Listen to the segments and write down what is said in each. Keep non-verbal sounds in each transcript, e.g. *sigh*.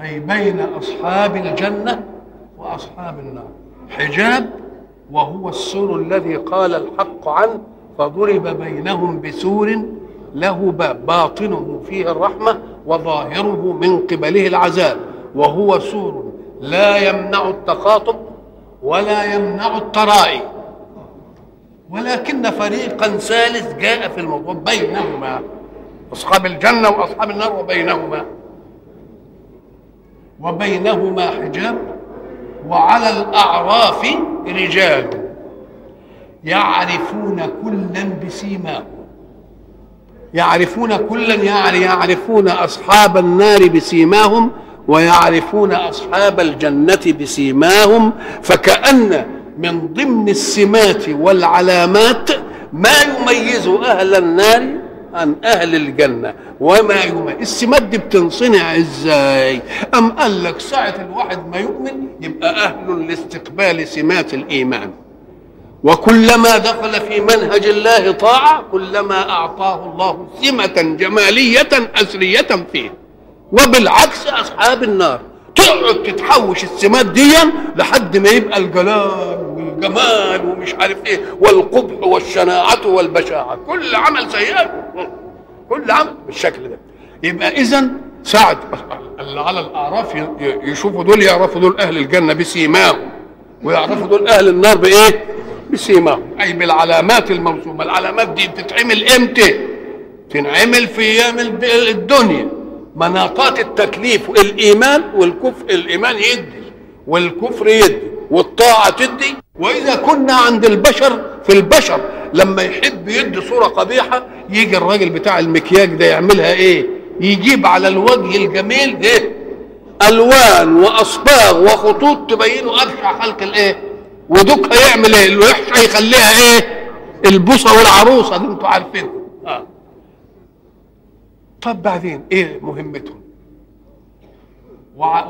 أي بين أصحاب الجنة وأصحاب النار. حجاب وهو السور الذي قال الحق عنه فضرب بينهم بسور له باب باطنه فيه الرحمة وظاهره من قبله العذاب. وهو سور لا يمنع التخاطب ولا يمنع الترائي. ولكن فريقا ثالث جاء في الموضوع بينهما أصحاب الجنة وأصحاب النار وبينهما. وبينهما حجاب وعلى الأعراف رجال يعرفون كلا بسيماهم. يعرفون كلا يعني يعرفون أصحاب النار بسيماهم ويعرفون أصحاب الجنة بسيماهم فكأن من ضمن السمات والعلامات ما يميز أهل النار عن أهل الجنة وما يميز السمات دي بتنصنع إزاي؟ أم قال لك ساعة الواحد ما يؤمن يبقى أهل لاستقبال سمات الإيمان. وكلما دخل في منهج الله طاعة كلما أعطاه الله سمة جمالية أسرية فيه. وبالعكس أصحاب النار. تقعد تتحوش السمات دي لحد ما يبقى الجلال والجمال ومش عارف إيه والقبح والشناعة والبشاعة. كل عمل سيئة. كل عمل بالشكل ده. يبقى اذا ساعة اللي على الأعراف يشوفوا دول يعرفوا دول أهل الجنة بسيماهم. ويعرفوا دول أهل النار بإيه؟ بسيماهم. أي بالعلامات الموسومة. العلامات دي بتتعمل إمتى؟ تنعمل في أيام الدنيا. مناطات التكليف الايمان والكفر الإيمان يدي والكفر يدي والطاعة تدي. وإذا كنا عند البشر في البشر لما يحب يدي صورة قبيحة يجي الراجل بتاع المكياج ده يعملها إيه؟ يجيب على الوجه الجميل إيه ألوان وأصباغ وخطوط تبينه ابشع خلق الإيه؟ ودوك هيعمل إيه؟ الوحش هيخليها إيه؟ البوصه والعروسة دي أنتوا عارفين آه. طب بعدين إيه مهمتهم؟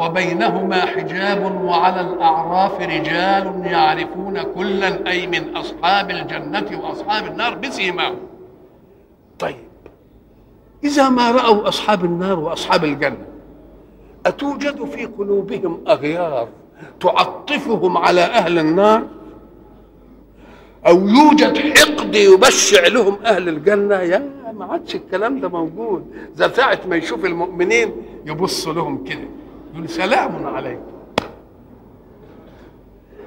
وبينهما حجاب وعلى الأعراف رجال يعرفون كلا أي من أصحاب الجنة وأصحاب النار بسيماهم طيب إذا ما رأوا أصحاب النار وأصحاب الجنة أتوجد في قلوبهم أغيار تعطفهم على أهل النار؟ أو يوجد حقد يبشع لهم أهل الجنة. يا ما عادش الكلام ده موجود. زي ساعة ما يشوف المؤمنين يبص لهم كده. يقول سلام عليكم.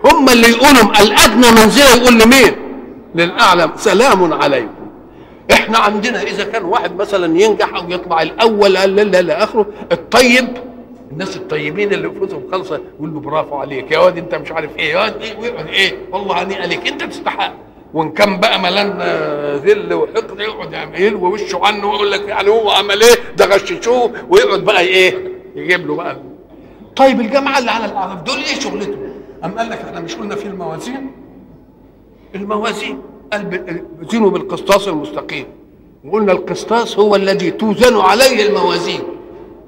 هم اللي يقولوا الأدنى منزله يقول لمين؟ للاعلى سلام عليكم. إحنا عندنا إذا كان واحد مثلا ينجح أو يطلع الأول لا لا لا آخره. الطيب الناس الطيبين اللي نفوسهم خالصه يقول له برافو عليك. يا واد انت مش عارف إيه؟ يا واد إيه؟ ويقعد إيه؟ والله هنيئا عليك. أنت تستحق. وإن كان بقى ملان ذل وحقد يقعد يعمل ووشه عنه ويقول لك يعني هو عمل إيه؟ ده غششوه. ويقعد بقى إيه؟ يجيب له بقى. طيب الجماعة اللي على الأعراف دول إيه شغلتهم؟ أم قال لك إحنا مش قلنا في الموازين؟ الموازين. قال زينوا بالقسطاس المستقيم. وقلنا القسطاس هو الذي توزن عليه الموازين.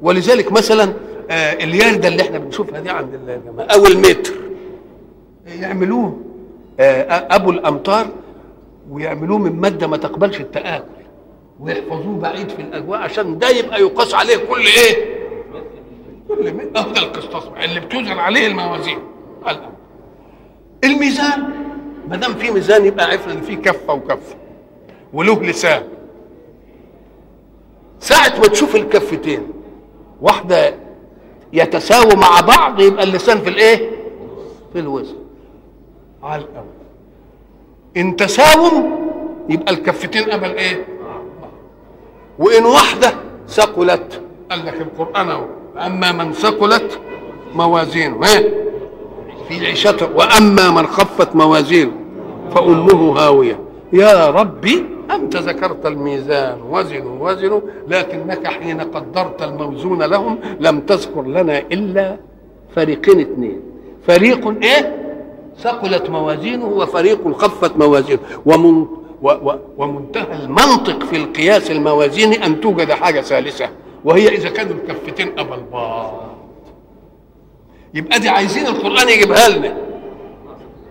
ولذلك مثلا آه الياردة اللي إحنا بنشوفها دي عند الجماعة أو المتر يعملوه آه أبو الأمطار ويعملوه من مادة ما تقبلش التآكل. ويحفظوه بعيد في الأجواء عشان ده يبقى يقاس عليه كل إيه؟ كل متر. ده القسطاس اللي بتوزن عليه الموازين. الميزان ما دام في ميزان يبقى عرفنا ان في كفة وكفة وله لسان. ساعة ما تشوف الكفتين واحدة يتساووا مع بعض يبقى اللسان في الايه؟ في الوزن. على الأول. إن تساوم يبقى الكفتين قبل إيه؟ وإن واحدة ثقلت. قال لك القرآن أهو. أما من ثقلت موازينه. إيه؟ في عيشته. وأما من خفت موازينه فأمه هاوية. يا ربي أنت ذكرت الميزان وزنوا وزنوا لكنك حين قدرت الموزون لهم لم تذكر لنا إلا فريقين اثنين. فريق إيه؟ ثقلت موازينه وفريق خفت موازينه. ومن و و ومنتهى المنطق في القياس الموازيني أن توجد حاجة ثالثة وهي إذا كانوا الكفتين قبل بعض يبقى دي عايزين القرآن يجيبها لنا.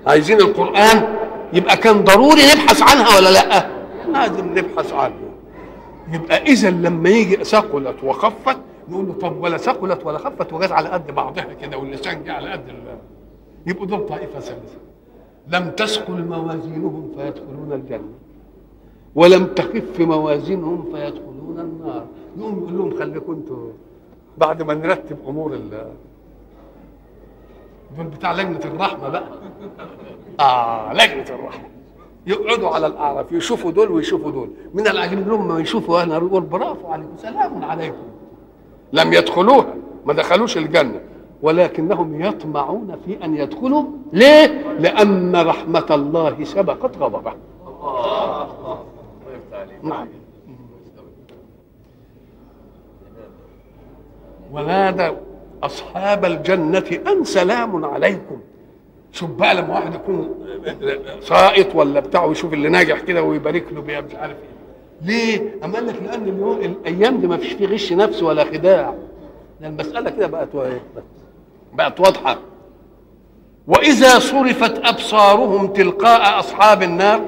عايزين القرآن يبقى كان ضروري نبحث عنها ولا لأ؟ لازم نبحث عنها يبقى اذا لما يجي ثقلت وخفت نقول له طب ولا ثقلت ولا خفت وجت على قد بعضها كده واللسان جه على قد يبقوا دول طائفة ثالثه لم تثقل موازينهم فيدخلون الجنة. ولم تخف موازينهم فيدخلون النار. يقوم يقول لهم خليكم أنتوا بعد ما نرتب أمور ال. دول بتاع لجنة الرحمة بقى. آه لجنة الرحمة. يقعدوا على الأعراف يشوفوا دول ويشوفوا دول. من العجيب لهم ما يشوفوا أنا يقول برافو عليكم سلام عليكم. لم يدخلوها ما دخلوش الجنة. ولكنهم يطمعون في أن يدخلوا ليه؟ لأن رحمة الله سبقت غضبه. نعم. ونادى أصحاب الجنة أن سلام عليكم. شوف بقى لما واحد يكون سائط ولا بتاع ويشوف اللي ناجح كده ويبارك له بيها مش عارف إيه. ليه؟ أما قال لك لأن اليوم الأيام دي ما فيش فيه غش نفس ولا خداع. ده المسألة كده بقت بقت واضحة. وإذا صرفت أبصارهم تلقاء أصحاب النار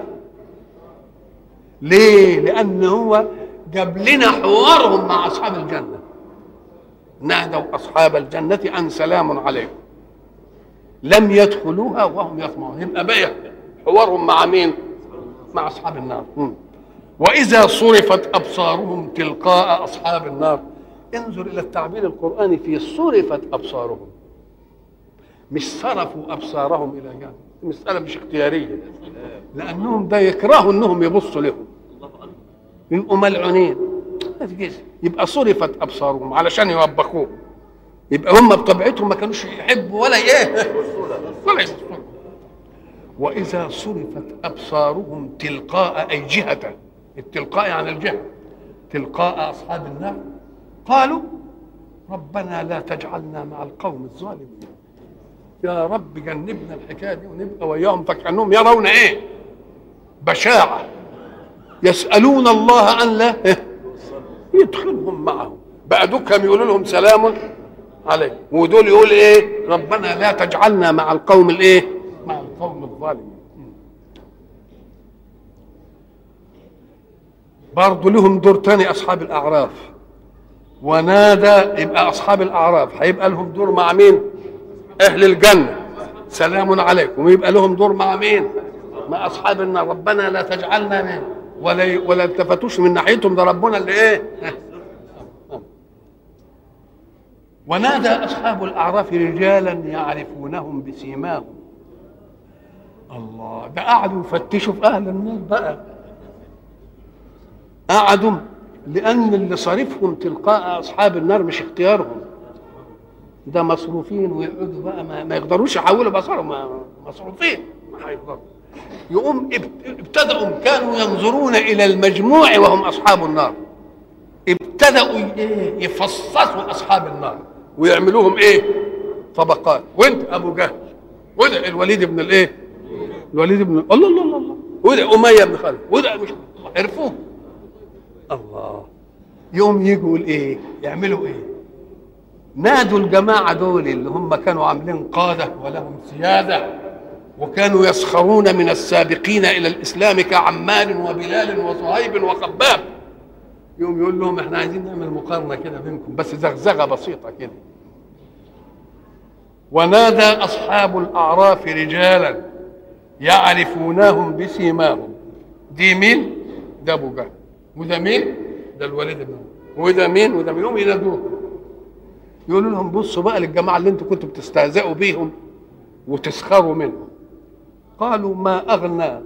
ليه؟ لأن هو جاب لنا حوارهم مع أصحاب الجنة. نادوا أصحاب الجنة أن سلام عليكم. لم يدخلوها وهم يطمعون يبقى بقى حوارهم مع مين؟ مع أصحاب النار. مم. وإذا صرفت أبصارهم تلقاء أصحاب النار. انظر إلى التعبير القرآني في صرفت أبصارهم. مش صرفوا أبصارهم إلى جانب المسألة مش اختيارية. لأنهم ده يكرهوا أنهم يبصوا لهم. يبقوا ملعونين. يبقى صرفت أبصارهم علشان يوبخوهم. يبقى هم بطبيعتهم ما كانوش يحبوا ولا إيه. ولا وإذا صرفت أبصارهم تلقاء أي جهة التلقاء يعني الجهة تلقاء أصحاب النار قالوا ربنا لا تجعلنا مع القوم الظالمين. يا رب جنبنا الحكاية دي ونبقى وياهم. فكانهم يرون إيه؟ بشاعة. يسألون الله أن لا إيه؟ يدخلهم معهم. بقى دول يقولوا لهم سلام؟ عليكم ودول يقول إيه؟ ربنا لا تجعلنا مع القوم الإيه؟ مع القوم الظالمين. برضه لهم دور تاني أصحاب الأعراف. ونادى يبقى أصحاب الأعراف. هيبقى لهم دور مع مين؟ أهل الجنة. سلام عليكم. ويبقى لهم دور مع مين؟ مع اصحاب النار ربنا لا تجعلنا من ولا ولا التفتوش من ناحيتهم. ده ربنا اللي إيه؟ ونادى أصحاب الأعراف رجالا يعرفونهم بسيماهم. الله ده قعدوا يفتشوا في أهل النار بقى. قعدوا لأن اللي صارفهم تلقاء أصحاب النار مش اختيارهم. ده مصروفين ويقعدوا بقى ما, ما يقدروش يحولوا بصرهم مصروفين ما هيقدروا يقوم ابت- ابتدأوا كانوا ينظرون إلى المجموع وهم أصحاب النار. ابتدأوا يفصصوا أصحاب النار. ويعملوهم إيه؟ طبقات. وانت أبو جهل وده الوليد بن الايه؟ الوليد بن الله الله الله الله. وده أمية بن خالد. وده مش عرفوه. الله. يوم يجوا إيه يعملوا إيه؟ نادوا الجماعة دول اللي هم كانوا عاملين قادة ولهم سيادة وكانوا يسخرون من السابقين إلى الإسلام كعمار وبلال وصهيب وخباب. يوم يقول لهم إحنا عايزين نعمل مقارنة كده بينكم بس زغزغة بسيطة كده. ونادى أصحاب الأعراف رجالا يعرفونهم بسيماهم. دي مين؟ ده أبو جهل وده مين؟ ده الوليد بن وده مين؟ وده مين؟ يقوم ينادوه. يقولوا لهم بصوا بقى للجماعة اللي أنتوا كنتوا بتستهزئوا بيهم وتسخروا منهم. قالوا ما أغنى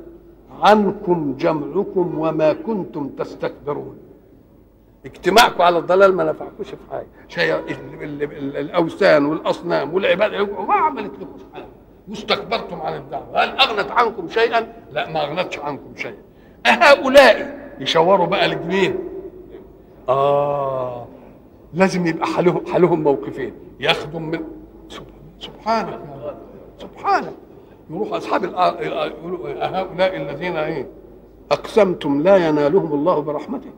عنكم جمعكم وما كنتم تستكبرون. اجتماعكم على الضلال ما نفعكوش في حاجة. شيء ال- ال- ال- الأوثان والأصنام والعباده ما عملت لكم حاجة. واستكبرتم عن الدعوة. هل أغنت عنكم شيئا؟ لا ما أغنتش عنكم شيئا. أهؤلاء يشاوروا بقى لمين آه لازم يبقى حالهم حالهم موقفين. ياخدوا من سبحانك سبحانك. يروح أصحاب هؤلاء الذين إيه؟ أقسمتم لا ينالهم الله برحمته.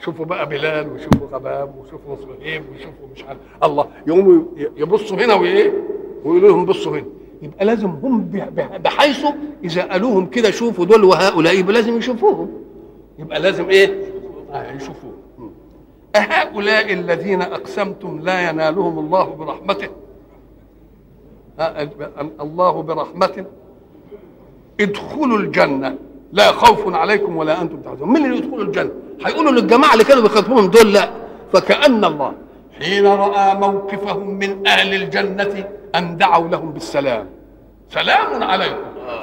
شوفوا بقى بلال وشوفوا غباب وشوفوا صهيب وشوفوا مش عارف الله. يقوموا يبصوا هنا وإيه؟ ويقولوا لهم بصوا هنا. يبقى لازم هم بحيث إذا قالوهم كده شوفوا دول وهؤلاء يبقى لازم يشوفوهم. يبقى لازم إيه؟ آه يشوفوهم. أهؤلاء الذين أقسمتم لا ينالهم الله برحمته. آه، الله برحمته. ادخلوا الجنة. لا خوف عليكم ولا أنتم تحزنون من اللي يدخلوا الجنة؟ هيقولوا للجماعة اللي كانوا بيخاطبوهم دول لا. فكأن الله حين رأى موقفهم من أهل الجنة أن دعوا لهم بالسلام. سلام عليكم.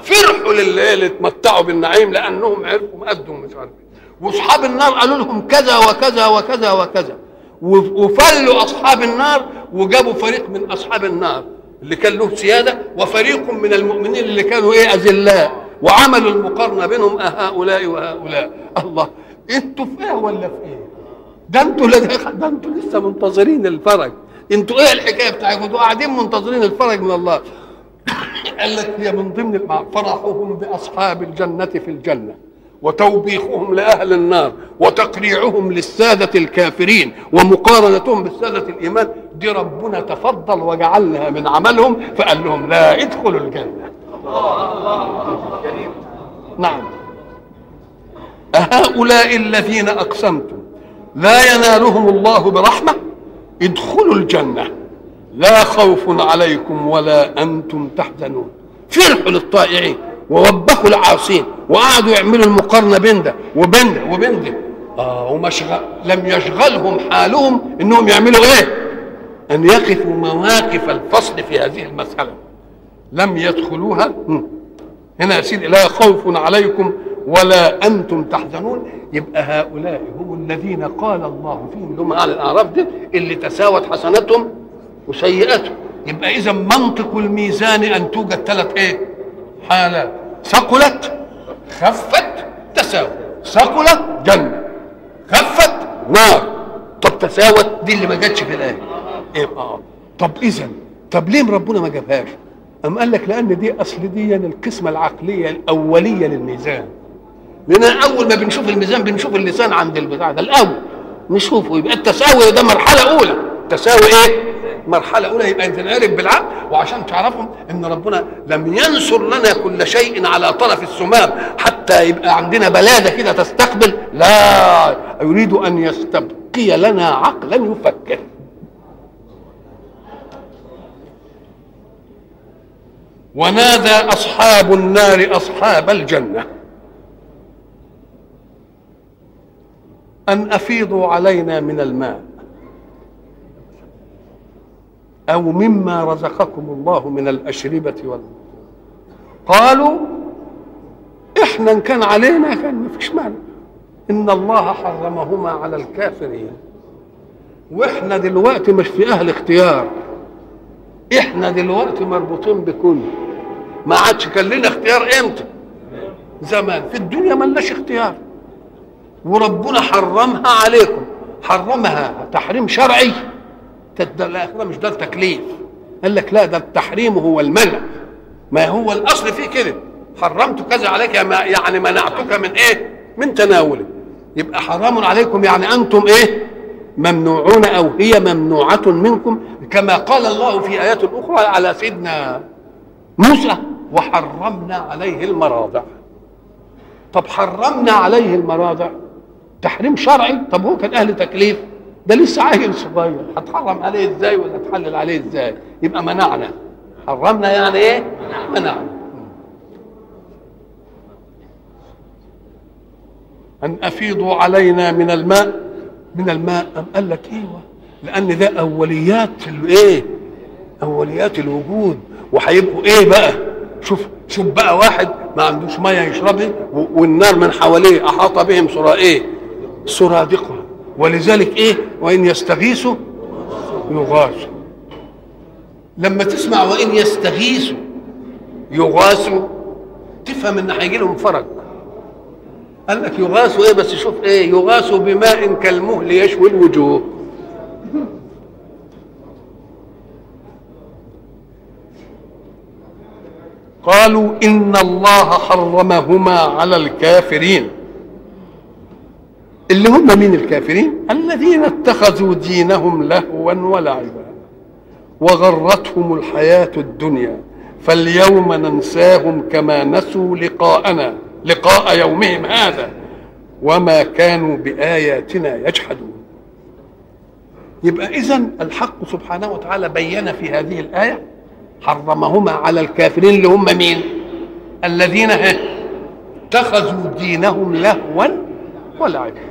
فرحوا اللي اتمتعوا بالنعيم لأنهم عرفوا قدهم مش عارف إيه. وأصحاب النار قالوا لهم كذا وكذا وكذا وكذا. وف- وفلوا أصحاب النار وجابوا فريق من أصحاب النار اللي كان له سيادة وفريق من المؤمنين اللي كانوا إيه أذلاء. وعملوا المقارنة بينهم أهؤلاء وهؤلاء الله أنتوا في إيه ولا في إيه؟ ده أنتوا ده أنتوا لسه منتظرين الفرج. أنتوا إيه الحكاية بتاعتكم؟ أنتوا قاعدين منتظرين الفرج من الله. *coughs* قال لك هي من ضمن فرحهم بأصحاب الجنة في الجنة وتوبيخهم لأهل النار وتقريعهم للسادة الكافرين ومقارنتهم بالسادة الإيمان. دي ربنا تفضل وجعلها من عملهم فقال لهم لا ادخلوا الجنة. نعم. أهؤلاء الذين أقسمتم لا ينالهم الله برحمة؟ ادخلوا الجنة. لا خوف عليكم ولا أنتم تحزنون. فرحوا للطائعين ووبخوا العاصين وقعدوا يعملوا المقارنة بين ده وبين ده وبين ده آه وما شغل لم يشغلهم حالهم إنهم يعملوا إيه؟ أن يقفوا مواقف الفصل في هذه المسألة. لم يدخلوها. هنا يا سيدي لا خوف عليكم ولا أنتم تحزنون. يبقى هؤلاء هم الذين قال الله فيهم اللي هم أهل الأعراف دي اللي تساوت حسناتهم وسيئاتهم. يبقى إذا منطق الميزان أن توجد ثلاث إيه؟ حالات. ثقلت خفت تساوت. ثقلت جنة. خفت نار. طب تساوت دي اللي ما جاتش في الآية. يبقى آه. طب اذا طب ليه ربنا ما جابهاش؟ أم قال لك لأن دي أصل دي القسمة العقلية الأولية للميزان. لأن أول ما بنشوف الميزان بنشوف اللسان عند البتاع ده الأول نشوفه يبقى التساوي ده مرحلة أولى. تساوي إيه؟ مرحلة أولى. يبقى تنعرف بالعقل. وعشان تعرفوا إن ربنا لم ينصر لنا كل شيء على طرف السمام حتى يبقى عندنا بلادة كده تستقبل. لا يريد أن يستبقي لنا عقلا يفكر. ونادى أصحاب النار أصحاب الجنة. أن أفيضوا علينا من الماء. أو مما رزقكم الله من الأشربة وال قالوا إحنا إن كان علينا كان ما فيش مانع. إن الله حرمهما على الكافرين. وإحنا دلوقتي مش في أهل اختيار. إحنا دلوقتي مربوطين بكل. ما عادش كان لنا اختيار إمتى؟ زمان. في الدنيا ملناش اختيار. وربنا حرمها عليكم. حرمها تحريم شرعي. ده مش ده التكليف. قال لك لا ده التحريم هو المنع. ما هو الأصل فيه كده. حرمت كذا عليك يعني منعتك من إيه؟ من تناوله يبقى حرام عليكم يعني أنتم إيه؟ ممنوعون أو هي ممنوعة منكم كما قال الله في آيات أخرى على سيدنا موسى وحرمنا عليه المراضع. طب حرمنا عليه المراضع. تحريم شرعي؟ طب هو كان أهل تكليف؟ ده لسه عيل صغير. هتحرم عليه إزاي ولا تحلل عليه إزاي؟ يبقى منعنا. حرمنا يعني إيه؟ منعنا. أن أفيضوا علينا من الماء. من الماء أم قال لك إيوه. لأن ده أوليات الايه أوليات الوجود. وهيبقوا إيه بقى؟ شوف شوف بقى واحد ما عندوش مية يشربها والنار من حواليه أحاط بهم سرى إيه؟ سرادقها ولذلك إيه؟ وإن يستغيثوا يغاثوا. لما تسمع وإن يستغيثوا يغاثوا تفهم إن هيجي لهم فرج. قال لك يغاثوا إيه؟ بس شوف إيه؟ يغاثوا بماء كالمهل يشوي الوجوه. قالوا إن الله حرمهما على الكافرين. اللي هم مين الكافرين؟ الذين اتخذوا دينهم لهوا ولعبا وغرتهم الحياة الدنيا. فاليوم ننساهم كما نسوا لقاءنا لقاء يومهم هذا. وما كانوا بآياتنا يجحدون. يبقى اذا الحق سبحانه وتعالى بين في هذه الآية حرمهما على الكافرين اللي هم مين؟ الذين اتخذوا دينهم لهوا ولعبا.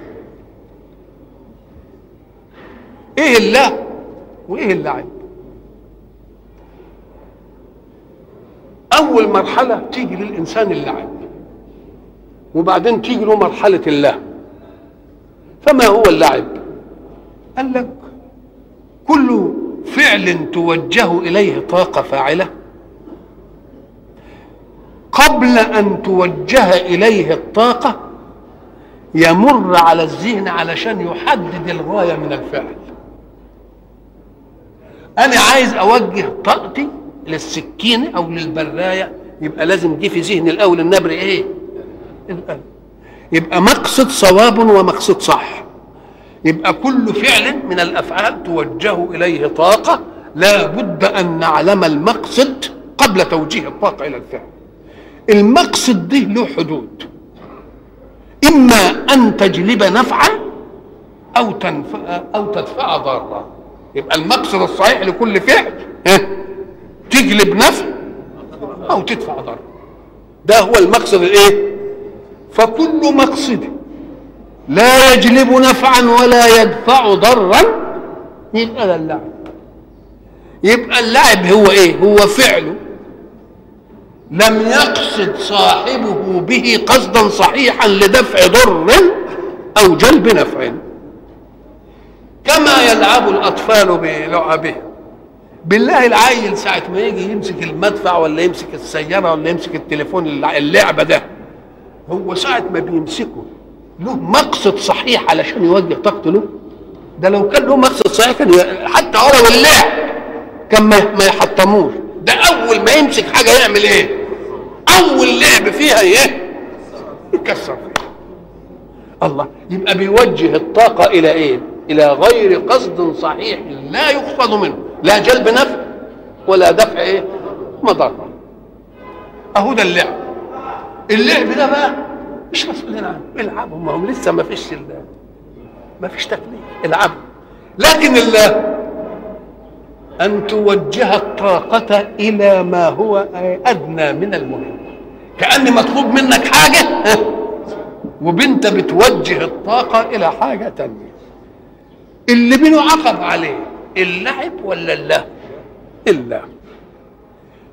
إيه اللهو وإيه اللعب؟ أول مرحلة تيجي للإنسان اللعب وبعدين تيجي له مرحلة اللهو فما هو اللعب؟ قال لك كل فعل توجه إليه طاقه فاعله. قبل أن توجه إليه الطاقة يمر على الذهن علشان يحدد الغاية من الفعل. أنا عايز أوجه طاقتي للسكينة أو للبراية. يبقى لازم دي في ذهني الأول النبر إيه؟ يبقى مقصد صواب ومقصد صح. يبقى كل فعل من الأفعال توجه إليه طاقة. لا بد أن نعلم المقصد قبل توجيه الطاقة إلى الفعل. المقصد ده له حدود. إما أن تجلب نفعا أو تنفع أو تدفع ضارا يبقى المقصد الصحيح لكل فعل تجلب نفع أو تدفع ضرر ده هو المقصد الإيه؟ فكل مقصد لا يجلب نفعا ولا يدفع ضرا. يبقى ده اللعب. يبقى اللعب هو إيه؟ هو فعله. لم يقصد صاحبه به قصدا صحيحا لدفع ضر أو جلب نفع. كما يلعب الأطفال بلعبهم بالله العيل ساعة ما يجي يمسك المدفع ولا يمسك السيارة ولا يمسك التليفون اللعبة ده هو ساعة ما بيمسكه له مقصد صحيح علشان يوجه طاقته له. ده لو كان له مقصد صحيح كان حتى ولو اللعب كان ما, يحطموش. ده أول ما يمسك حاجة يعمل إيه؟ أول لعب فيها إيه؟ يكسر الله يبقى بيوجه الطاقة إلى إيه؟ إلى غير قصد صحيح لا يقصد منه. لا جلب نفع ولا دفع إيه؟ مضرة. أهو ده اللعب. اللعب ده بقى مش مسؤولين عنه العبوا ما هم لسه ما فيش ما فيش تكليف. العبوا لكن الله أن توجه الطاقة إلى ما هو أدنى من المهم. كان مطلوب منك حاجة وبنت بتوجه الطاقة إلى حاجة تانية. اللي بنعاقب عليه اللعب ولا اللهو اللهو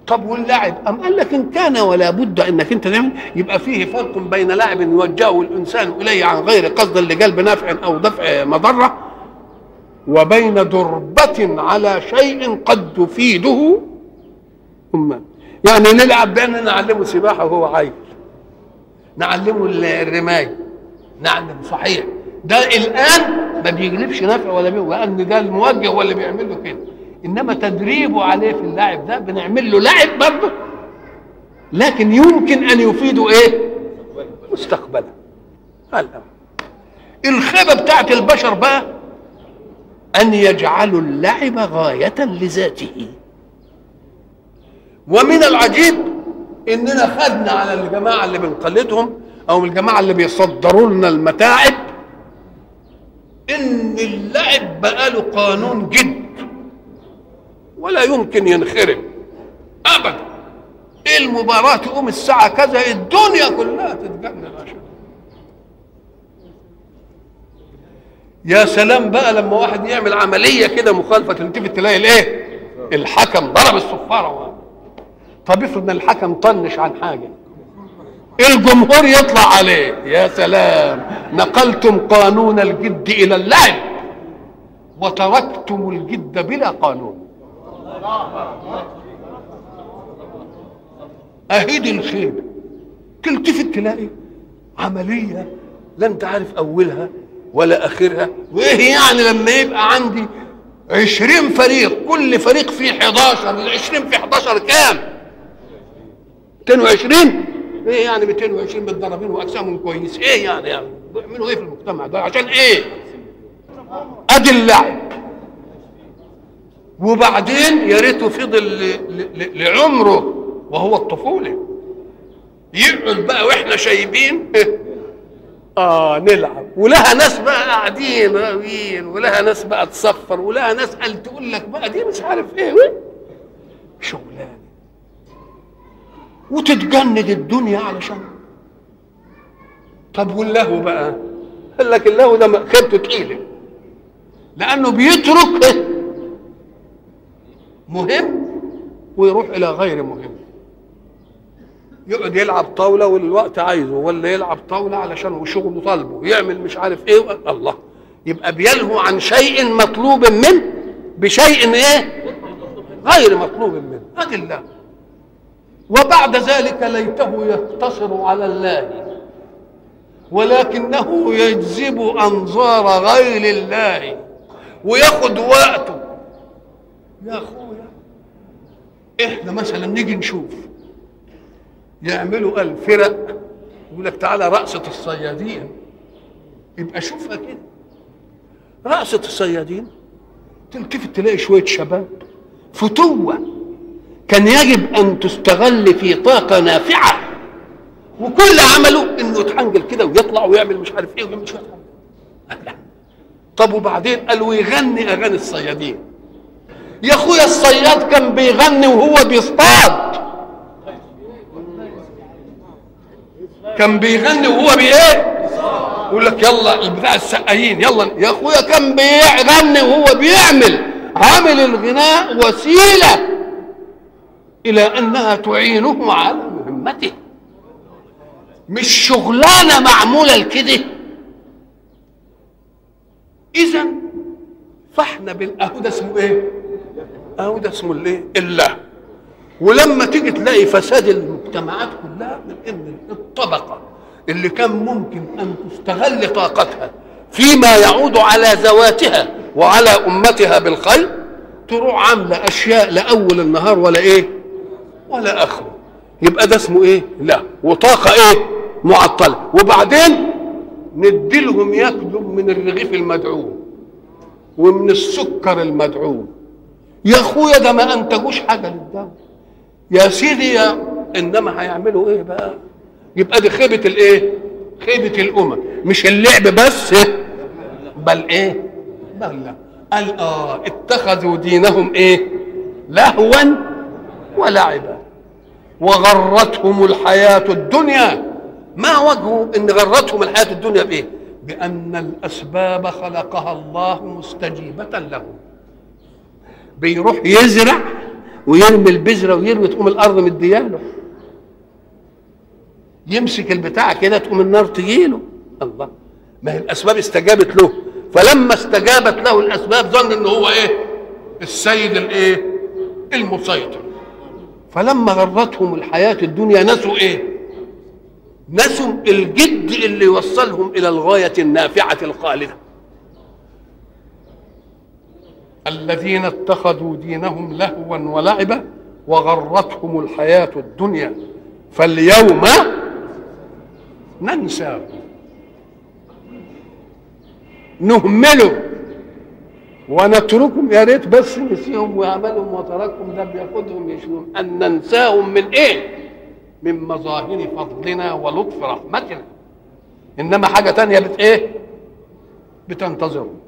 طب واللعب أم قال لك إن كان ولا بد أنك أنت تعمل يبقى فيه فرق بين لعب يوجهه الإنسان إليه عن غير قصد لجلب نفع أو دفع مضرة وبين دربة على شيء قد تفيده. أما يعني نلعب بأن نعلمه سباحة وهو عيل نعلمه الرماية. نعلم صحيح. ده الآن ما بيجلبش نفع ولا بيه لأن ده الموجه هو اللي بيعمل له كده. إنما تدريبه عليه في اللعب ده بنعمل له لعب برضه. لكن يمكن أن يفيده إيه؟ مستقبلا. هلا. الخيبة بتاعت البشر بقى أن يجعلوا اللعب غاية لذاته. ومن العجيب إننا خدنا على الجماعة اللي بنقلدهم أو الجماعة اللي بيصدروا لنا المتاعب إن اللعب بقى له قانون جد. ولا يمكن ينخرم أبدا. المباراة تقوم الساعة كذا الدنيا كلها تتجنن عشان يا سلام بقى لما واحد يعمل عملية كده مخالفة تلتفت تلاقي الإيه؟ الحكم ضرب الصفارة طب افرض إن الحكم طنش عن حاجة. الجمهور يطلع عليه. يا سلام نقلتم قانون الجد إلى اللعب. وتركتم الجد بلا قانون. أهيد الخيبه تلتفت تلاقي عملية لا انت عارف أولها ولا آخرها. وإيه يعني لما يبقى عندي عشرين فريق كل فريق فيه 11 العشرين في 11 كام؟ 220 إيه يعني 220 متدربين واجسامهم كويس؟ إيه يعني؟ يعني بيعملوا إيه في المجتمع ده؟ عشان إيه؟ أدي اللعب. وبعدين يا ريته فضل لعمره وهو الطفولة. يقعد بقى وإحنا شايبين. *laughs* آه نلعب. ولها ناس بقى قاعدين راويين ولها ناس بقى تصفر ولها ناس قال تقول لك بقى دي مش عارف إيه. شغلانة. وتتجند الدنيا علشان. طب واللهو بقى؟ قال لك اللهو ده خيبته تقيلة. لأنه بيترك مهم ويروح إلى غير مهم. يقعد يلعب طاولة والوقت عايزه ولا يلعب طاولة علشان شغله طالبه يعمل مش عارف إيه الله. يبقى بيلهو عن شيء مطلوب منه بشيء إيه؟ غير مطلوب منه. ادي الله. وبعد ذلك ليته يقتصر على الله. ولكنه يجذب أنظار غير الله. وياخد وقته. يا أخويا. إحنا مثلا نيجي نشوف. يعملوا الفرق يقول لك تعالى رقصة الصيادين. يبقى شوفها كده. رقصة الصيادين. تلتفت تلاقي شوية شباب. فتوة. كان يجب أن تستغل في طاقة نافعة. وكل عمله إنه يتحنجل كده ويطلع ويعمل مش عارف إيه ويعمل شوية حاجة. طب وبعدين قال ويغني أغاني الصيادين. يا أخويا الصياد كان بيغني وهو بيصطاد. كان بيغني وهو بإيه؟ يقول لك يلا البتاع السقايين يلا. يا أخويا كان بيغني وهو بيعمل عامل الغناء وسيلة إلى أنها تعينه على مهمته. مش شغلانة معمولة لكده. اذا فاحنا بالأهو ده اسمه إيه؟ اهو ده اسمه الايه الله ولما تيجي تلاقي فساد المجتمعات كلها من ان الطبقة اللي كان ممكن أن تستغل طاقتها فيما يعود على ذواتها وعلى أمتها بالخير تروح عاملة أشياء لاول النهار ولا إيه؟ ولا اخره يبقى ده اسمه إيه؟ لا. وطاقة إيه؟ معطلة. وبعدين نديلهم ياكلوا من الرغيف المدعوم ومن السكر المدعوم. يا اخويا ده ما انتجوش حاجة للدوله يا سيدي يا انما هيعملوا إيه بقى؟ يبقى دي خيبة الايه؟ خيبة الأمم. مش اللعب بس بل إيه؟ بل قال آه اتخذوا دينهم إيه؟ لهوا ولعبا. وغرتهم الحياة الدنيا. ما وجهه إن غرتهم الحياة الدنيا بإيه؟ بأن الأسباب خلقها الله مستجيبة لهم بيروح يزرع ويرمي البذرة ويرمي تقوم الأرض مدياله يمسك البتاع كده تقوم النار تجيله. الله. ما هي الأسباب استجابت له. فلما استجابت له الأسباب ظن إن هو إيه؟ السيد الإيه؟ المسيطر. فلما غرتهم الحياة الدنيا نسوا إيه؟ نسوا الجد اللي يوصلهم إلى الغاية النافعة الخالده الذين اتخذوا دينهم لهوا ولعبا وغرتهم الحياة الدنيا. فاليوم ننساهم نهملهم ونتركهم. يا ريت بس نسيهم ويعملهم وتركهم. ده بياخدهم يشوفون أن ننساهم من إيه؟ من مظاهر فضلنا ولطف رحمتنا. إنما حاجة تانية بت إيه؟ بتنتظرهم.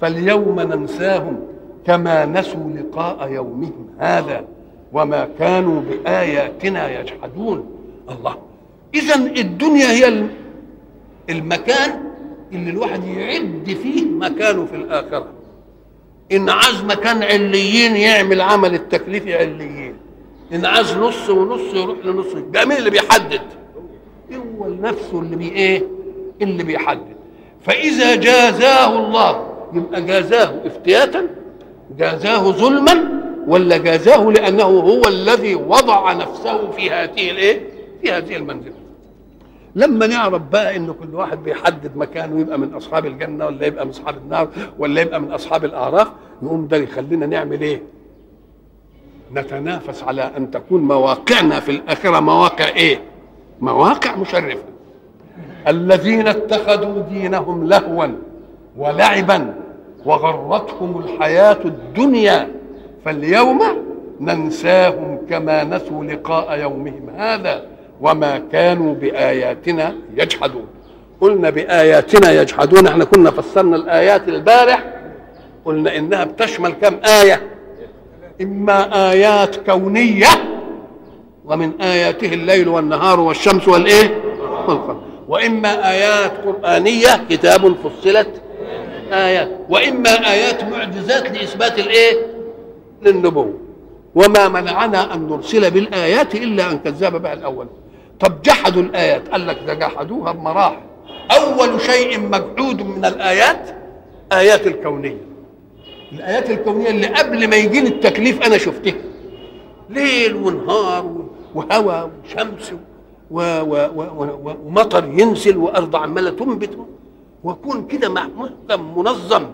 فاليوم ننساهم. كما نسوا لقاء يومهم هذا وما كانوا بآياتنا يجحدون. الله. إذا الدنيا هي المكان اللي الواحد يعد فيه مكانه في الآخرة. إن عاز مكان عليين يعمل عمل التكليف عليين. إن عاز نص ونص يروح لنص. ده مين اللي بيحدد؟ هو نفسه اللي بي إيه؟ اللي بيحدد. فإذا جازاه الله يبقى جازاه افتياتا جازاه ظلما ولا جازاه لأنه هو الذي وضع نفسه في هذه الايه؟ في هذه المنزلة. لما نعرف بقى إن كل واحد بيحدد مكانه يبقى من أصحاب الجنة ولا يبقى من أصحاب النار ولا يبقى من أصحاب الأعراف نقوم ده يخلينا نعمل إيه نتنافس على أن تكون مواقعنا في الآخرة مواقع إيه مواقع مشرفة الذين اتخذوا دينهم لهوا ولعبا وغرتهم الحياة الدنيا فاليوم ننساهم كما نسوا لقاء يومهم هذا وما كانوا بآياتنا يجحدون. قلنا بآياتنا يجحدون إحنا كنا فسرنا الآيات البارح قلنا إنها بتشمل كم آية؟ إما آيات كونية ومن آياته الليل والنهار والشمس والإيه؟ والقمر. وإما آيات قرآنية كتاب فصلت آيات. وإما آيات معجزات لإثبات الإيه؟ للنبوة. وما منعنا أن نرسل بالآيات إلا أن كذب بها الأول. طب جحدوا الآيات. قال لك ده جحدوها بمراحل. أول شيء مجحود من الآيات آيات الكونية. الآيات الكونية اللي قبل ما يجيني التكليف أنا شفتها. ليل ونهار وهواء وشمس و و و ومطر ينزل وأرض عمالة تنبت. وكون كده محكم منظم.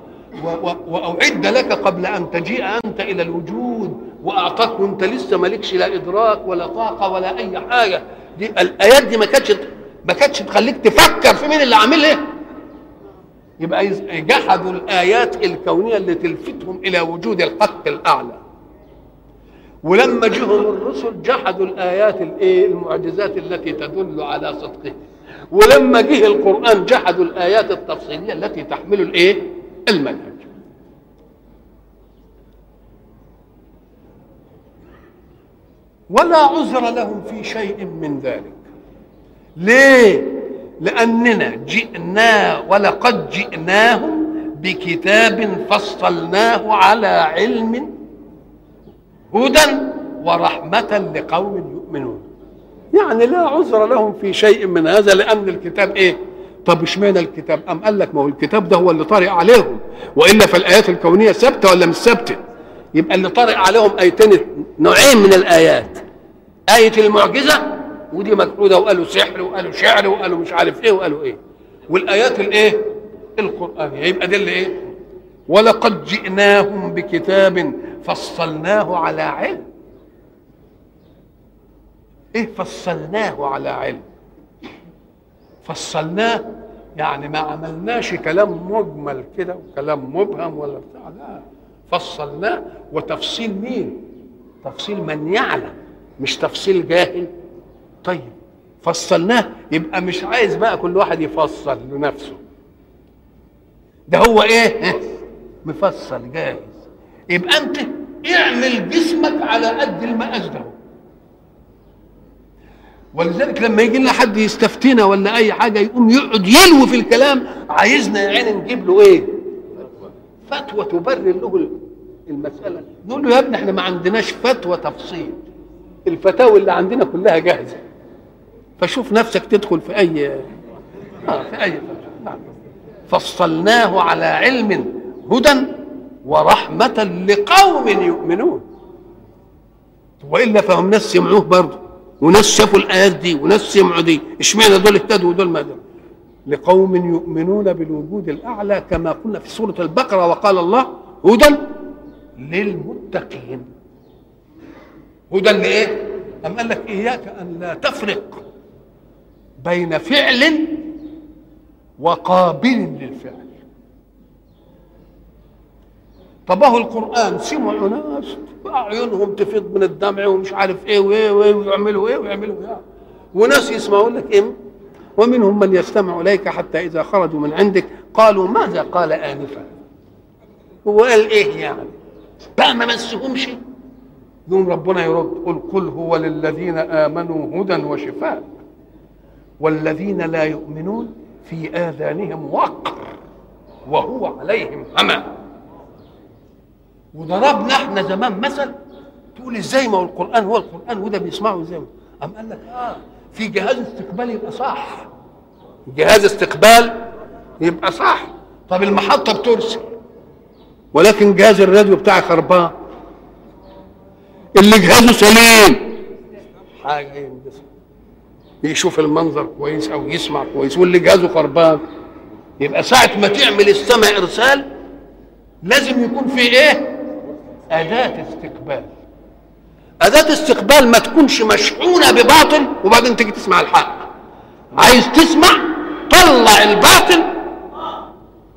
وأعد لك قبل أن تجيء أنت إلى الوجود وأعطاك وأنت لسه مالكش لا إدراك ولا طاقة ولا أي حاجة. دي الآيات دي ما كانتش ما كانتش تخليك تفكر في مين اللي عاملها يبقى جحدوا الآيات الكونية اللي تلفتهم إلى وجود الحق الأعلى. ولما جهم الرسل جحدوا الآيات الإيه المعجزات التي تدل على صدقه. ولما جه القرآن جحدوا الآيات التفصيلية التي تحمل الإيه؟ المنهج. ولا عذر لهم في شيء من ذلك. ليه؟ لأننا جئنا ولقد جئناهم بكتاب فصلناه على علم هدى ورحمة لقوم يؤمنون. يعني لا عذر لهم في شيء من هذا لأن الكتاب إيه؟ طب إشمعنى الكتاب؟ أم قال لك ما هو الكتاب ده هو اللي طارئ عليهم وإلا فالآيات الكونية ثابتة ولا مش ثابتة؟ يبقى اللي طارئ عليهم آيتين نوعين من الآيات آية المعجزة ودي مجحوده وقالوا سحر وقالوا شعر وقالوا مش عارف إيه وقالوا إيه والآيات الإيه؟ القرآنية. يبقى دي اللي إيه؟ ولقد جئناهم بكتاب فصلناه على علم. إيه فصلناه على علم. فصلناه يعني ما عملناش كلام مجمل كده وكلام مبهم ولا بتاع لا. فصلناه. وتفصيل مين؟ تفصيل من يعلم مش تفصيل جاهل. طيب فصلناه. يبقى مش عايز بقى كل واحد يفصل لنفسه. ده هو إيه؟ مفصل جاهز. يبقى أنت اعمل جسمك على قد المقاس ده. ولذلك لما يجي لنا حد يستفتينا ولا أي حاجة يقوم يقعد يلوي في الكلام عايزنا يا عيني نجيب له إيه؟ فتوى. تبرر له المسألة. نقول له يا ابني إحنا ما عندناش فتوى تفصيل. الفتاوى اللي عندنا كلها جاهزة. فشوف نفسك تدخل في أي آه في أي فتوى. نعم. فصلناه على علم هدى ورحمة لقوم يؤمنون. وإلا فهم ناس سمعوه برضه. وناس شافوا الآيات دي وناس سمعوا دي. اشمعنى دول اهتدوا ودول ما دول لقوم يؤمنون بالوجود الأعلى كما قلنا في سورة البقرة وقال الله هدى للمتقين. هدى لإيه؟ أم قال لك إياك أن لا تفرق بين فعل وقابل للفعل. طب اهو القرآن سمعوا ناس أعينهم تفيض من الدمع ومش عارف إيه وإيه وإيه ويعملوا إيه ويعملوا إيه. وناس يسمعوا لك إيه؟ ومنهم من يستمع إليك حتى إذا خرجوا من عندك. قالوا ماذا قال آنفا؟ هو قال إيه يعني؟ بقى ما مسهمش. يوم ربنا يرد قل قل هو للذين آمنوا هدى وشفاء والذين لا يؤمنون في آذانهم وقر وهو عليهم عمى وضربنا إحنا زمان مثل. تقول إزاي؟ ما هو القرآن هو القرآن وده بيسمعه إزاي؟ أم قال لك آه في جهاز استقبال يبقى صح. جهاز استقبال يبقى صح. طب المحطة بترسل ولكن جهاز الراديو بتاعي خربان. اللي جهازه سليم. حاجة ينبسط يشوف المنظر كويس أو يسمع كويس واللي جهازه خربان. يبقى ساعة ما تعمل السماء إرسال لازم يكون في إيه؟ أداة استقبال. أداة استقبال ما تكونش مشحونة بباطل وبعدين تيجي تسمع الحق. عايز تسمع؟ طلع الباطل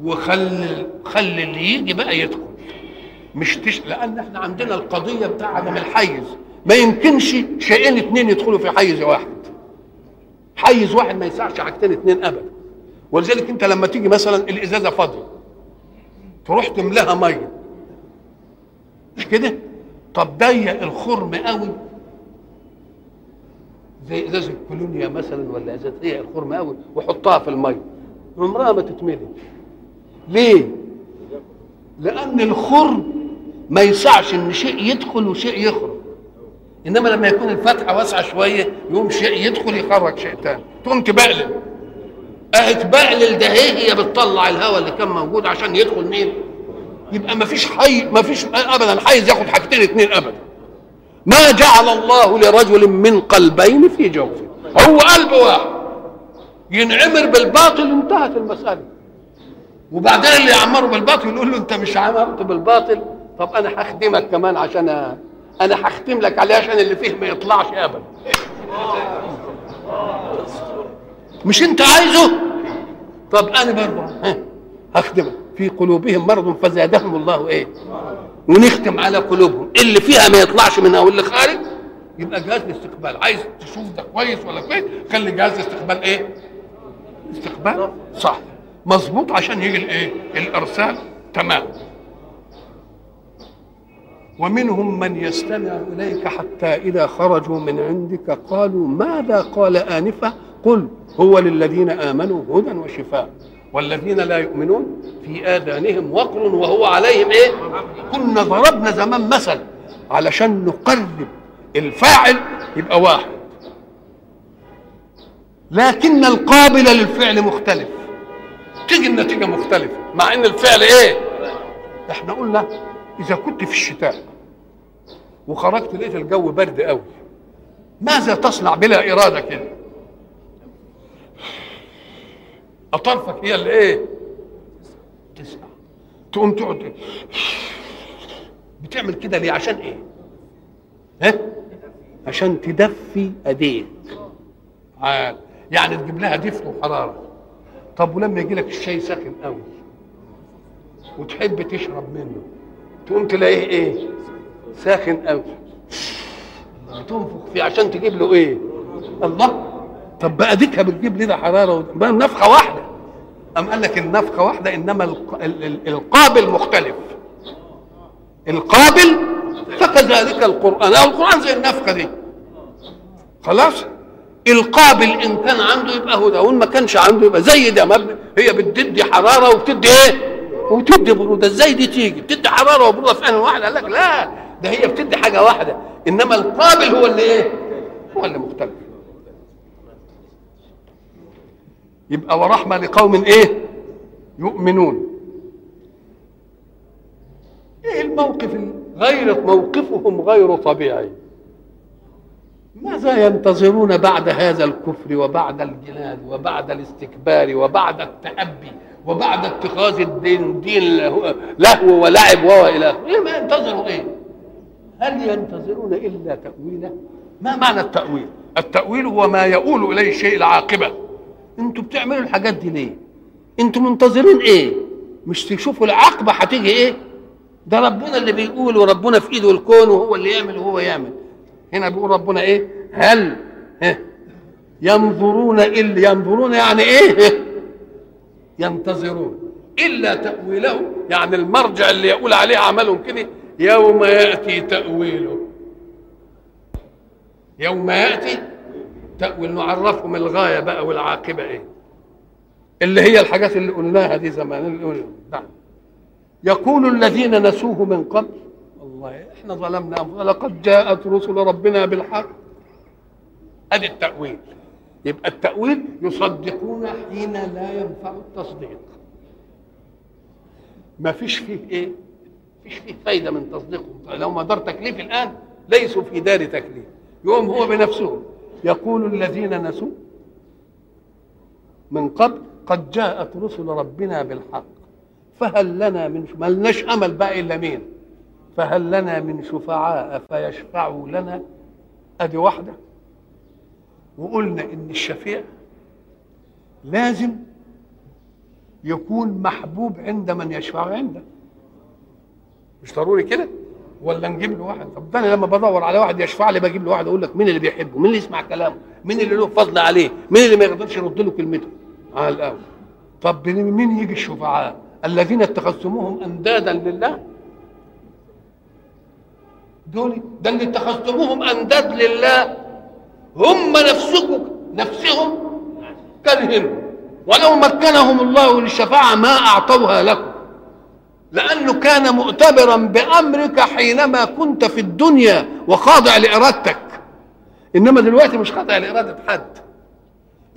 وخلي خلي اللي يجي بقى يدخل. مش تش... لأن إحنا عندنا القضية بتاع عدم الحيز. ما يمكنش شيئين اتنين يدخلوا في حيز واحد. حيز واحد ما يسعش حاجتين اتنين ابدا. ولذلك أنت لما تيجي مثلا الإزازة فاضية تروح تملاها مية. مش كده؟ طب ضيق الخرم قوي. زي إزازة كولونيا مثلا ولا إزازة ضيق الخرم قوي وحطها في الميه عمرها ما تتملي. ليه؟ لأن الخرم ما يسعش إن شيء يدخل وشيء يخرج. إنما لما يكون الفتحة واسعة شوية يقوم شيء يدخل يخرج شيء تاني. تقوم تبقلل. أهي تبقلل ده هي بتطلع الهواء اللي كان موجود عشان يدخل مين؟ يبقى ما فيش حي ما فيش ابدا. حيز ياخد حاجتين اتنين ابدا. ما جعل الله لرجل من قلبين في جوفه. هو قلب واحد. ينعمر بالباطل انتهت المسألة. وبعدين اللي يعمره بالباطل يقول له أنت مش عمرت بالباطل؟ طب أنا هخدمك كمان عشان. أنا هختم لك عليه عشان اللي فيه ما يطلعش ابدا. مش أنت عايزه؟ طب أنا برضه. هخدمك. في قلوبهم مرض فزادهم الله إيه؟ ونختم على قلوبهم. اللي فيها ما يطلعش منها واللي خارج يبقى جهاز الاستقبال. عايز تشوف ده كويس ولا كويس خلي جهاز الاستقبال إيه؟ استقبال. صح. مظبوط عشان يجي الايه الإرسال. تمام. ومنهم من يستمع إليك حتى إذا خرجوا من عندك قالوا ماذا قال آنفة؟ قل هو للذين آمنوا هدى وشفاء. والذين لا يؤمنون في آذانهم وقر وهو عليهم إيه؟ كنا ضربنا زمان مثل علشان نقرب الفاعل يبقى واحد. لكن القابل للفعل مختلف. تيجي النتيجة مختلفة مع إن الفعل إيه؟ إحنا قلنا إذا كنت في الشتاء وخرجت لقيت الجو برد قوي ماذا تصنع بلا إرادة كده؟ أطرفك هي اللي إيه؟ تسمع تقوم تقعد. بتعمل كده ليه؟ عشان إيه؟ ها؟ عشان تدفي أيديك. يعني تجيب لها دفء وحرارة. طب ولما يجي لك الشاي ساخن قوي وتحب تشرب منه تقوم تلاقيه إيه؟ ساخن قوي. تنفخ فيه عشان تجيب له إيه؟ الله. طب بقى ديكها بتجيب لنا حرارة بقى نفخة واحدة. أم قال لك النفخة واحدة إنما القابل مختلف. القابل فكذلك القرآن. أو القرآن زي النفخة دي. خلاص؟ القابل إن كان عنده يبقى هدى وإن ما كانش عنده يبقى زي ده. مبني هي بتدي حرارة وبتدي إيه؟ وتدي برودة. إزاي دي تيجي؟ بتدي حرارة وبرودة في ان واحد قال لك لا ده هي بتدي حاجة واحدة. إنما القابل هو اللي إيه؟ هو اللي مختلف. يبقى ورحمة لقوم إيه؟ يؤمنون. إيه الموقف غير موقفهم غير طبيعي؟ ماذا ينتظرون بعد هذا الكفر وبعد الجناد وبعد الاستكبار وبعد التأبي وبعد اتخاذ الدين دين لهو ولعب والى اخره إيه ما ينتظروا إيه؟ هل ينتظرون إلا تأويله؟ ما معنى التأويل؟ التأويل هو ما يؤول إليه الشيء العاقبة. أنتوا بتعملوا الحاجات دي ليه؟ أنتوا منتظرين إيه؟ مش تشوفوا العاقبه هتيجي إيه؟ ده ربنا اللي بيقول وربنا في ايده الكون وهو اللي يعمل وهو يعمل. هنا بيقول ربنا إيه؟ هل؟ إيه؟ ينظرون الا ينظرون يعني إيه؟ ينتظرون. إلا تأويله يعني المرجع اللي يقول عليه عملهم كده يوم يأتي تأويله. يوم يأتي تاويل نعرفهم الغاية بقى والعاقبة إيه؟ اللي هي الحاجات اللي قلناها دي زمان نعم. يقول الذين نسوه من قبل والله إحنا ظلمنا لقد جاءت رسل ربنا بالحق. أدي التأويل. يبقى التأويل يصدقون حين لا ينفع التصديق. ما فيش فيه إيه؟ فيش فيه فايدة من تصديقهم. لو ما دار تكليف الآن ليسوا في دار تكليف. يقوم هو بنفسه. يقول الذين نسوا من قبل قد جاءت رسل ربنا بالحق فهل لنا من ما لناش امل بقى إلا مين؟ فهل لنا من شفعاء فيشفعوا لنا؟ أدي واحدة. وقلنا إن الشفيع لازم يكون محبوب عند من يشفع عنده. مش ضروري كده؟ ولا نجيب له واحد؟ طب ده أنا لما بدور على واحد يشفع لي بجيب له واحد أقول لك مين اللي بيحبه؟ مين اللي يسمع كلامه؟ مين اللي له فضل عليه؟ مين اللي ما يقدرش يرد له كلمته؟ على الأول. طب مين يجي الشفعاء الذين اتخذتموهم أندادا لله؟ دول ده اللي اتخذتموهم أنداد لله. هم نفسكم نفسهم كرهنهم ولو مكنهم الله للشفاعة ما أعطوها لكم. لأنه كان مؤتبرا بأمرك حينما كنت في الدنيا وخاضع لإرادتك. إنما دلوقتي مش خاضع لإرادة حد.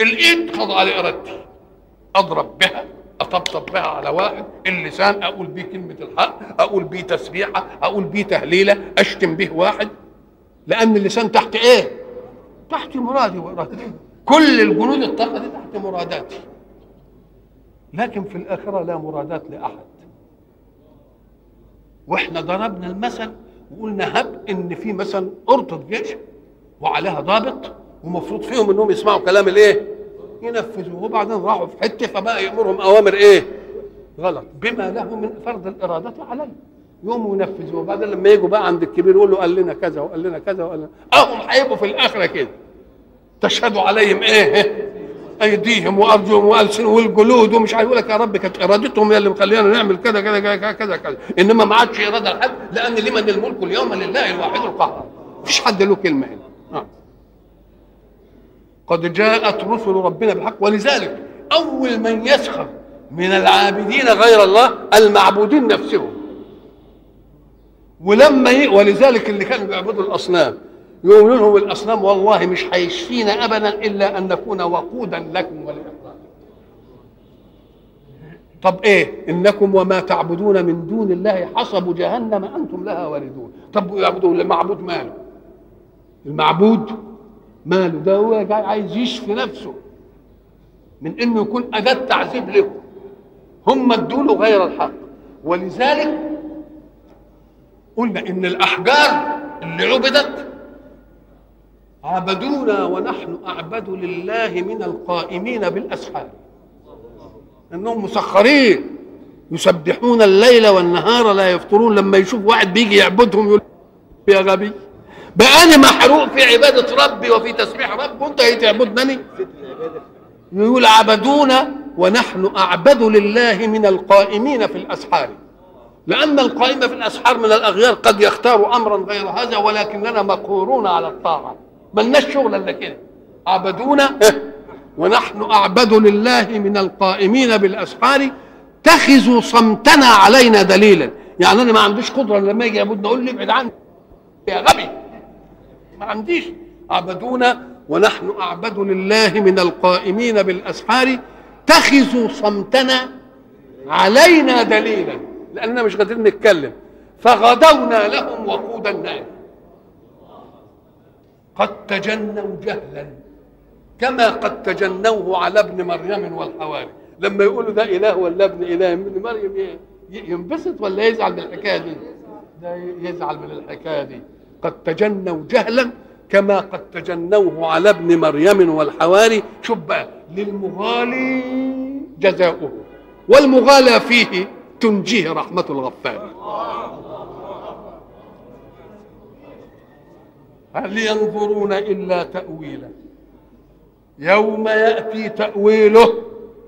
الإيد خاضعة لإرادتي. أضرب بها أطبطب بها على واحد اللسان أقول بيه كلمة الحق أقول بيه تسبيحة أقول بيه تهليلة أشتم به واحد. لأن اللسان تحت إيه؟ تحت مرادي وإرادتي. كل الجنود دي تحت مراداتي. لكن في الآخرة لا مرادات لأحد. وإحنا ضربنا المثل وقلنا هب ان في مثلا قرطة جيش وعليها ضابط ومفروض فيهم انهم يسمعوا كلام الايه؟ ينفذوه. وبعدين راحوا في حتة فبقى يأمرهم أوامر إيه؟ غلط. بما له من فرض الإرادة عليه. يقوموا ينفذوه. وبعدين لما يجوا بقى عند الكبير يقول له قال لنا كذا وقال لنا كذا وقال لنا. اهم هيبقوا في الآخرة كده. تشهد عليهم إيه؟ أيديهم وأرجلهم والسنهم والجلود ومش عارف يقول لك يا رب كانت إرادتهم هي اللي مخلينا نعمل كذا كذا كذا كذا كذا إنما ما عادش إرادة لحد لأن لمن الملك اليوم لله الواحد القهار مفيش حد له كلمة هنا آه. قد جاءت رسل ربنا بالحق ولذلك أول من يسخر من العابدين غير الله المعبودين نفسهم ولما. ولذلك اللي كانوا بيعبدوا الأصنام يقولون لهم الأصنام والله مش هيشفينا ابدا إلا أن نكون وقودا لكم ولاخوانكم طب إيه؟ إنكم وما تعبدون من دون الله حصب جهنم أنتم لها واردون. طب يعبدوا المعبود ماله؟ المعبود ماله؟ ده هو عايز يشفي نفسه من إنه يكون أداة تعذيب لهم هم ادوا له غير الحق. ولذلك قلنا إن الأحجار اللي عبدت عبدونا ونحن أعبد لله من القائمين بالأسحار. إنهم مسخرين يسبحون الليل والنهار لا يفطرون. لما يشوف واحد بيجي يعبدهم يقول يا غبي بقى أنا محروق في عبادة ربي وفي تسبيح ربي وأنت هتعبدني يقول عبدونا ونحن أعبد لله من القائمين في الأسحار. لأن القائم في الأسحار من الأغيار قد يختار أمرا غير هذا ولكننا مقهورون على الطاعة. ملناش شغل إلا كده. عبدونا ونحن أعبد لله من القائمين بالأسحار. اتخذوا صمتنا علينا دليلا. يعني أنا ما عنديش قدرة لما يجي يعبدنا أقول لي ابعد عني. يا غبي. ما عنديش. عبدونا ونحن أعبد لله من القائمين بالأسحار. اتخذوا صمتنا علينا دليلا. لأننا مش قادرين نتكلم. فغدونا لهم وقود النار قد تجنوا جهلا كما قد تجنوه على ابن مريم والحواري. لما يقولوا ده إله ولا ابن إله ابن مريم ينبسط ولا يزعل من الحكاية دي؟ ده يزعل من الحكاية دي. قد تجنوا جهلا كما قد تجنوه على ابن مريم والحواري. شوف بقى للمغالي جزاؤه والمغالى فيه تنجيه رحمة الغفار. هل ينظرون إلا تأويله يوم يأتي تأويله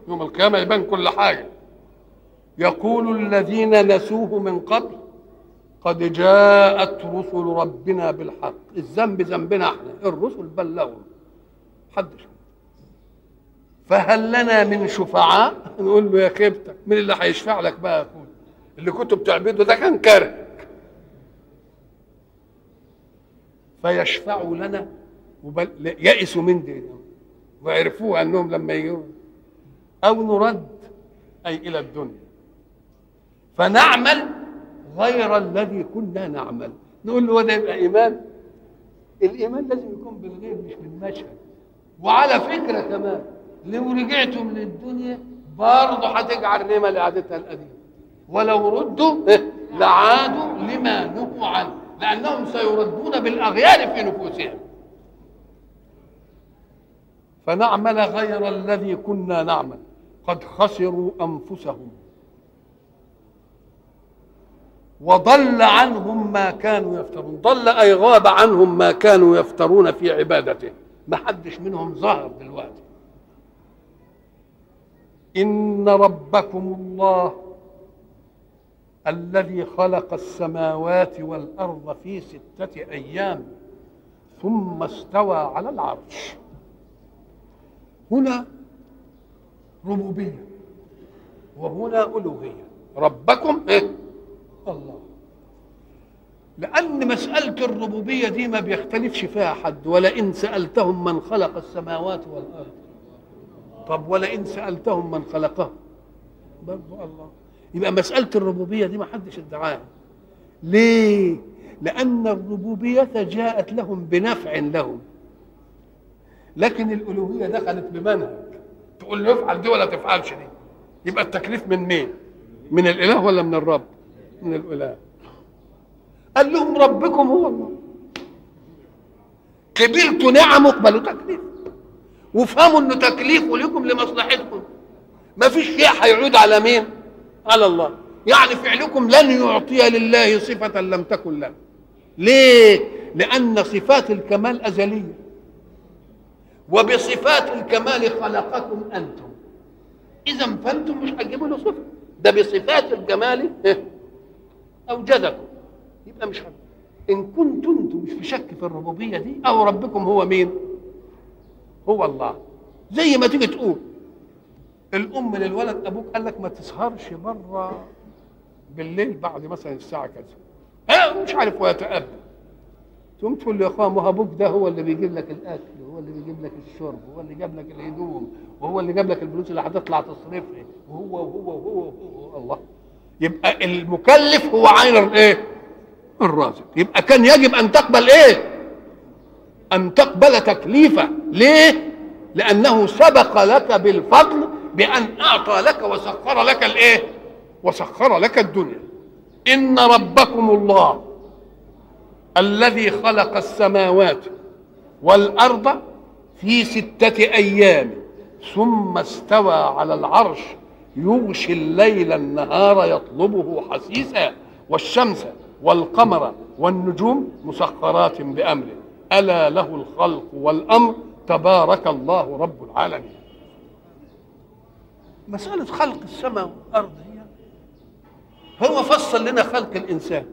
يوم القيامة يبان كل حاجة. يقول الذين نسوه من قبل قد جاءت رسل ربنا بالحق. الذنب ذنبنا إحنا الرسل بلغوا. حدش فهل لنا من شفعاء؟ نقول له يا خيبتك مين اللي هيشفع لك بقى يا اللي كنت بتعبده ده كان كرهك فيشفعوا لنا وبل... يئسوا من دي وعرفوها أنهم لما يجوا. أو نرد أي إلى الدنيا. فنعمل غير الذي كنا نعمل. نقول له ده يبقى إيمان؟ الإيمان لازم يكون بالغيب مش بالمشهد. وعلى فكرة كمان لو رجعتوا من الدنيا برضه هتجعل رمى لعادتها القديمة. ولو ردوا؟ *laughs* لعادوا لما نهوا عنه. لأنهم سيردون بالاغيار في نفوسهم. فنعمل غير الذي كنا نعمل. قد خسروا أنفسهم. وضل عنهم ما كانوا يفترون. ضل أي غاب عنهم ما كانوا يفترون في عبادته. ما حدش منهم ظهر دلوقتي. إن ربكم الله الذي خلق السماوات والأرض في ستة أيام ثم استوى على العرش. هنا ربوبية وهنا ألوهية. ربكم إيه؟ الله. لأن مسألة الربوبية دي ما بيختلفش فيها حد ولئن سألتهم من خلق السماوات والأرض. طب ولئن سألتهم من خلقهم برضو الله. يبقى مسألة الربوبية دي ما حدش ادعاها. ليه؟ لأن الربوبية جاءت لهم بنفع لهم. لكن الألوهية دخلت بمنهج. تقول له افعل دي ولا تفعلش دي. يبقى التكليف من مين؟ من الإله ولا من الرب؟ من الإله. قال لهم ربكم هو الله. قبلتوا نعمه اقبلوا تكليف. وافهموا إنه تكليفه لكم لمصلحتكم. ما فيش شيء هيعود على مين؟ على الله يعني فعلكم لن يعطي لله صفة لم تكن له. ليه؟ لأن صفات الكمال أزلية. وبصفات الكمال خلقكم أنتم. إذا فأنتم مش هتجيبوا له صفة. ده بصفات الجمال أوجدكم. يبقى مش حد. إن كنتم أنتم مش في شك في الربوبية دي أو ربكم هو مين؟ هو الله. زي ما تيجي تقول الأم للولد أبوك قال لك ما تسهرش بره بالليل بعد مثلا الساعة كذا. ها مش عارف ويتأبى تقوم تقول له يا إخوان ما أبوك ده هو اللي بيجيب لك الأكل وهو اللي بيجيب لك الشرب وهو اللي جاب لك الهدوم وهو اللي جاب لك الفلوس اللي هتطلع تصرفها وهو وهو, وهو, وهو الله. يبقى المكلف هو عين الايه الرازق يبقى كان يجب أن تقبل إيه؟ أن تقبل تكليفه. ليه؟ لأنه سبق لك بالفضل بأن أعطى لك وسخر لك الإيه؟ وسخر لك الدنيا. إن ربكم الله الذي خلق السماوات والأرض في ستة أيام ثم استوى على العرش يغشي الليل النهار يطلبه حسيسا والشمس والقمر والنجوم مسخرات بأمره. ألا له الخلق والأمر؟ تبارك الله رب العالمين. مسألة خلق السماء والأرض هي هو فصل لنا خلق الإنسان.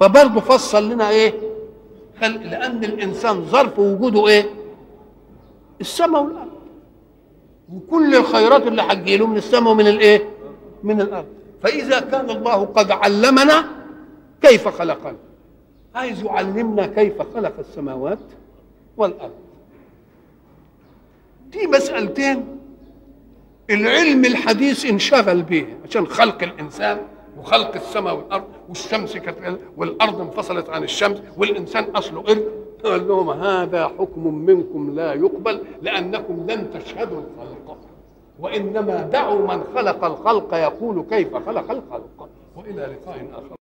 فبرضه فصل لنا إيه؟ خلق لأن الإنسان ظرف وجوده إيه؟ السماء والأرض. وكل الخيرات اللي هتجيله من السماء ومن الإيه؟ من الأرض. فإذا كان الله قد علمنا كيف خلقنا. عايز يعلمنا كيف خلق السماوات والأرض. دي مسألتين العلم الحديث انشغل به عشان خلق الإنسان وخلق السماء والأرض والشمس والأرض انفصلت عن الشمس والإنسان أصله قرد قال لهم هذا حكم منكم لا يقبل لأنكم لن تشهدوا الخلق. وإنما دعوا من خلق الخلق يقول كيف خلق الخلق. وإلى لقاء آخر.